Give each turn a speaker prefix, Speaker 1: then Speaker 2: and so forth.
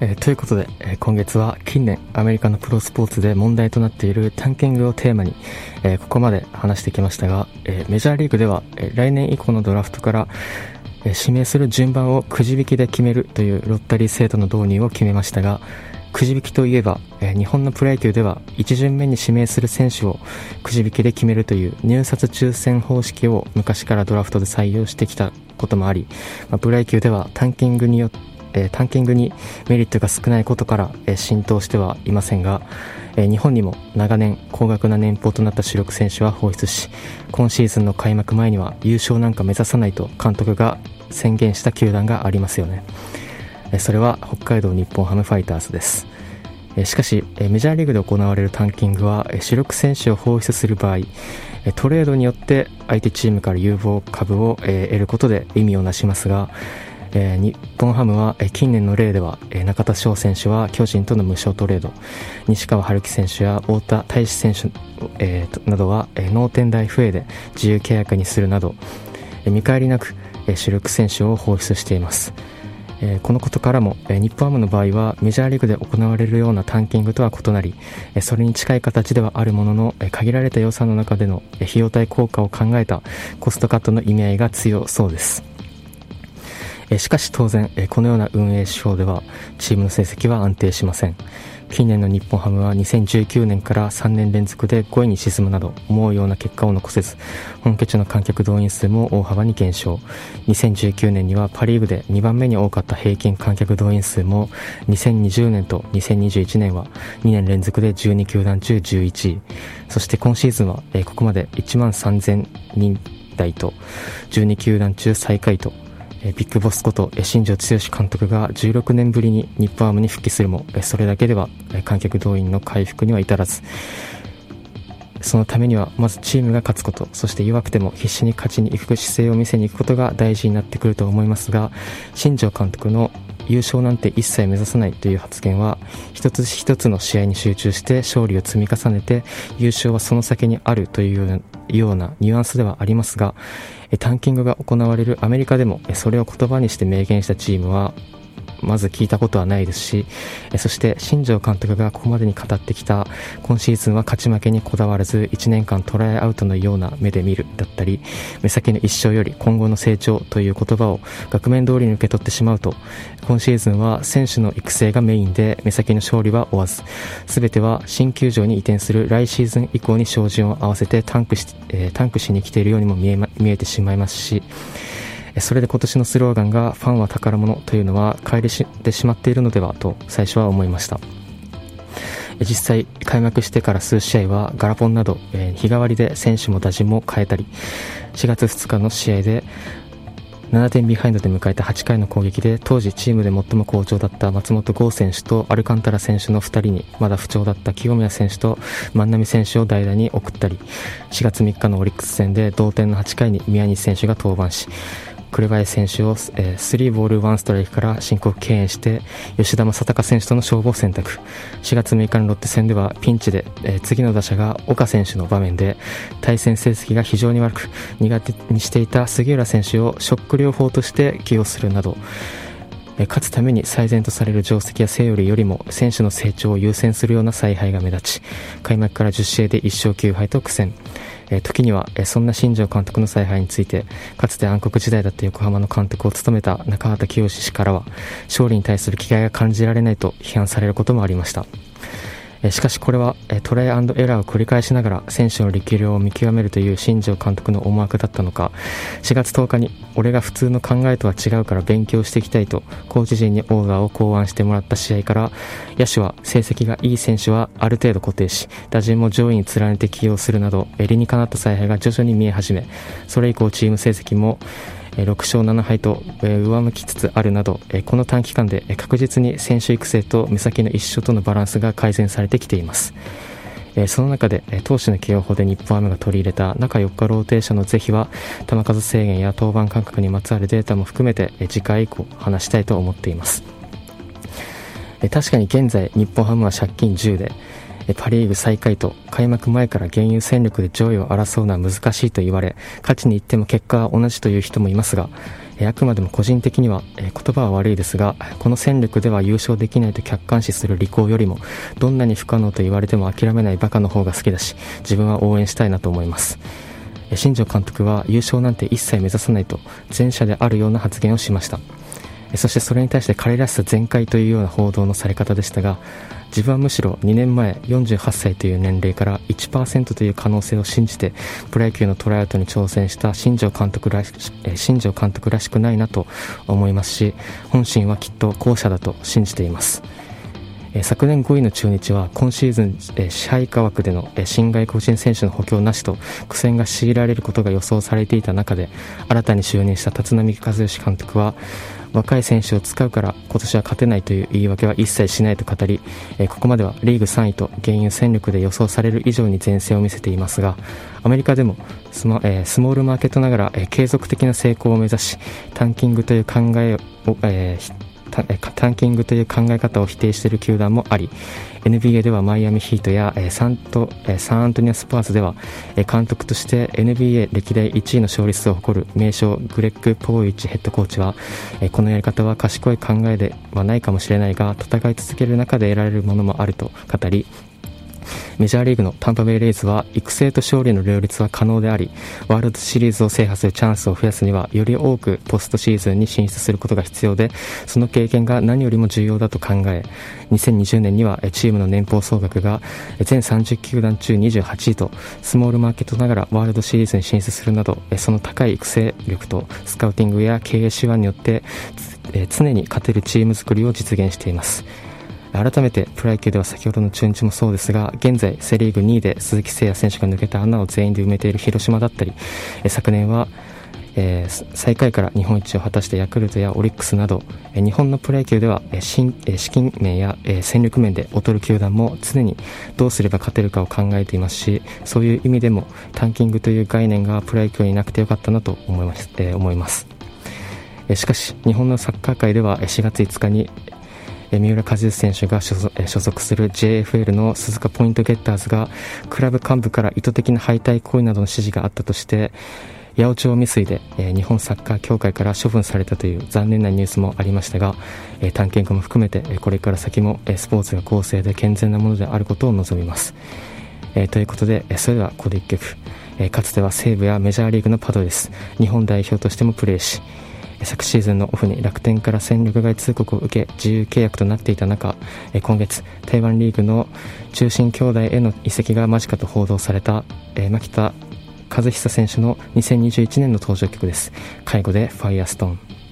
Speaker 1: えー、ということで、えー、今月は近年アメリカのプロスポーツで問題となっているタンキングをテーマに、えー、ここまで話してきましたが、えメジャーリーグでは、え来年以降のドラフトから、え指名する順番をくじ引きで決めるというロッタリー制度の導入を決めましたがくじ引きといえば、え日本のプロ野球では1巡目に指名する選手をくじ引きで決めるという入札抽選方式を昔からドラフトで採用してきたこともあり、まあ、プロ野球ではタンキングによってえー、タンキングにメリットが少ないことから、えー、浸透してはいませんが、えー、日本にも長年高額な年俸となった主力選手は放出し今シーズンの開幕前には優勝なんか目指さないと監督が宣言した球団がありますよね、えそれは北海道日本ハムファイターズです。しかしメジャーリーグで行われるタンキングは主力選手を放出する場合トレードによって相手チームから有望株を得ることで意味をなしますがえー、日本ハムは、えー、近年の例では、えー、中田翔選手は巨人との無償トレード西川春樹選手や太田大志選手、えー、などは、えー、脳天大 FA で自由契約にするなど、えー、見返りなく、えー、主力選手を放出しています。えー、このことからも、えー、日本ハムの場合はメジャーリーグで行われるようなタンキングとは異なり、えー、それに近い形ではあるものの、えー、限られた予算の中での、えー、費用対効果を考えたコストカットの意味合いが強そうです。えしかし当然、えこのような運営手法ではチームの成績は安定しません。近年の日本ハムは2019年から3年連続で5位に沈むなど思うような結果を残せず本拠地の観客動員数も大幅に減少。2019年にはパ・リーグで2番目に多かった平均観客動員数も2020年と2021年は2年連続で12球団中11位。そして今シーズンはここまで1万3000人台と12球団中最下位とビッグボスこと新庄剛志監督が16年ぶりに日本ハムに復帰するもそれだけでは観客動員の回復には至らず。そのためにはまずチームが勝つことそして弱くても必死に勝ちに行く姿勢を見せに行くことが大事になってくると思いますが新庄監督の優勝なんて一切目指さないという発言は一つ一つの試合に集中して勝利を積み重ねて優勝はその先にあるというようなニュアンスではありますがタンキングが行われるアメリカでもそれを言葉にして明言したチームはまず聞いたことはないですし、そして新庄監督がここまでに語ってきた今シーズンは勝ち負けにこだわらず1年間トライアウトのような目で見るだったり、目先の一生より今後の成長という言葉を額面通りに受け取ってしまうと、今シーズンは選手の育成がメインで目先の勝利は追わず、全ては新球場に移転する来シーズン以降に照準を合わせてタンクし,、えー、タンクしに来ているようにも見え,、ま、見えてしまいますし、それで今年のスローガンがファンは宝物というのは乖離してしまっているのではと最初は思いました。実際開幕してから数試合はガラポンなど、日替わりで選手も打順も変えたり4月2日の試合で7点ビハインドで迎えた8回の攻撃で当時チームで最も好調だった松本剛選手とアルカンタラ選手の2人にまだ不調だった清宮選手と万波選手を代打に送ったり4月3日のオリックス戦で同点の8回に宮西選手が登板し紅林選手を、えー、3ボール1ストライクから申告敬遠して吉田正尚選手との勝負を選択。4月6日のロッテ戦ではピンチで、えー、次の打者が岡選手の場面で対戦成績が非常に悪く苦手にしていた杉浦選手をショック療法として起用するなど勝つために最善とされる定石やセオリーよりも選手の成長を優先するような采配が目立ち開幕から10試合で1勝9敗と苦戦。え時には、えそんな新庄監督の采配についてかつて暗黒時代だった横浜の監督を務めた中畑清氏からは勝利に対する気概が感じられないと批判されることもありました。しかしこれはトライエラーを繰り返しながら選手の力量を見極めるという新庄監督の思惑だったのか。4月10日に俺が普通の考えとは違うから勉強していきたいとコーチ陣にオーダーを考案してもらった試合から野手は成績がいい選手はある程度固定し打順も上位に連ねて起用するなど理にかなった采配が徐々に見え始めそれ以降チーム成績も6勝7敗と上向きつつあるなどこの短期間で確実に選手育成と目先の一緒とのバランスが改善されてきています。その中で投手の起用法で日本ハムが取り入れた中4日ローテーションの是非は球数制限や登板間隔にまつわるデータも含めて次回以降話したいと思っています。確かに現在日本ハムは借金10でパ・リーグ最下位と開幕前から現有戦力で上位を争うのは難しいと言われ勝ちに行っても結果は同じという人もいますがあくまでも個人的には、言葉は悪いですがこの戦力では優勝できないと客観視する利口よりもどんなに不可能と言われても諦めないバカの方が好きだし自分は応援したいなと思います。新庄監督は優勝なんて一切目指さないと前者であるような発言をしました。そしてそれに対して彼らしさ全開というような報道のされ方でしたが自分はむしろ2年前48歳という年齢から1%という可能性を信じてプロ野球のトライアウトに挑戦した新庄監督らし新庄監督らしくないなと思いますし本心はきっと後者だと信じています。昨年5位の中日は今シーズン支配下枠での新外国人選手の補強なしと苦戦が強いられることが予想されていた中で新たに就任した立浪和義監督は若い選手を使うから今年は勝てないという言い訳は一切しないと語り、ここまではリーグ3位と原油戦力で予想される以上に前線を見せていますがアメリカでもス,、まえー、スモールマーケットながら、継続的な成功を目指しタンキングという考えを、えータンキングという考え方を否定している球団もあり NBA ではマイアミヒートやサントサンアントニアスパーズでは監督として NBA 歴代1位の勝率を誇る名将グレッグ・ポーイチヘッドコーチはこのやり方は賢い考えではないかもしれないが戦い続ける中で得られるものもあると語りメジャーリーグのタンパベイレイズは育成と勝利の両立は可能であり、ワールドシリーズを制覇するチャンスを増やすには、より多くポストシーズンに進出することが必要で、その経験が何よりも重要だと考え、2020年にはチームの年俸総額が全30球団中28位と、スモールマーケットながらワールドシリーズに進出するなど、その高い育成力とスカウティングや経営手腕によって、常に勝てるチーム作りを実現しています。改めてプロ野球では先ほどの中日もそうですが現在セ・リーグ2位で鈴木誠也選手が抜けた穴を全員で埋めている広島だったり昨年はえー、最下位から日本一を果たしたヤクルトやオリックスなど、えー、日本のプロ野球では、新えー、資金面や、えー、戦力面で劣る球団も常にどうすれば勝てるかを考えていますしそういう意味でもタンキングという概念がプロ野球になくてよかったなと思います,、えー、思います。しかし日本のサッカー界では4月5日に三浦和義選手が所属する JFL の鈴鹿ポイントゲッターズがクラブ幹部から意図的な敗退行為などの指示があったとして八百長未遂で、えー、日本サッカー協会から処分されたという残念なニュースもありましたが、えー、探検家も含めて、え、これから先も、え、スポーツが公正で健全なものであることを望みます、えー、ということで、え、それではここで1曲、え、かつては西武やメジャーリーグのパドレス。日本代表としてもプレーし昨シーズンのオフに楽天から戦力外通告を受け自由契約となっていた中今月台湾リーグの中心兄弟への移籍が間近と報道された牧田和久選手の2021年の登場曲です。介護でファイアストーン。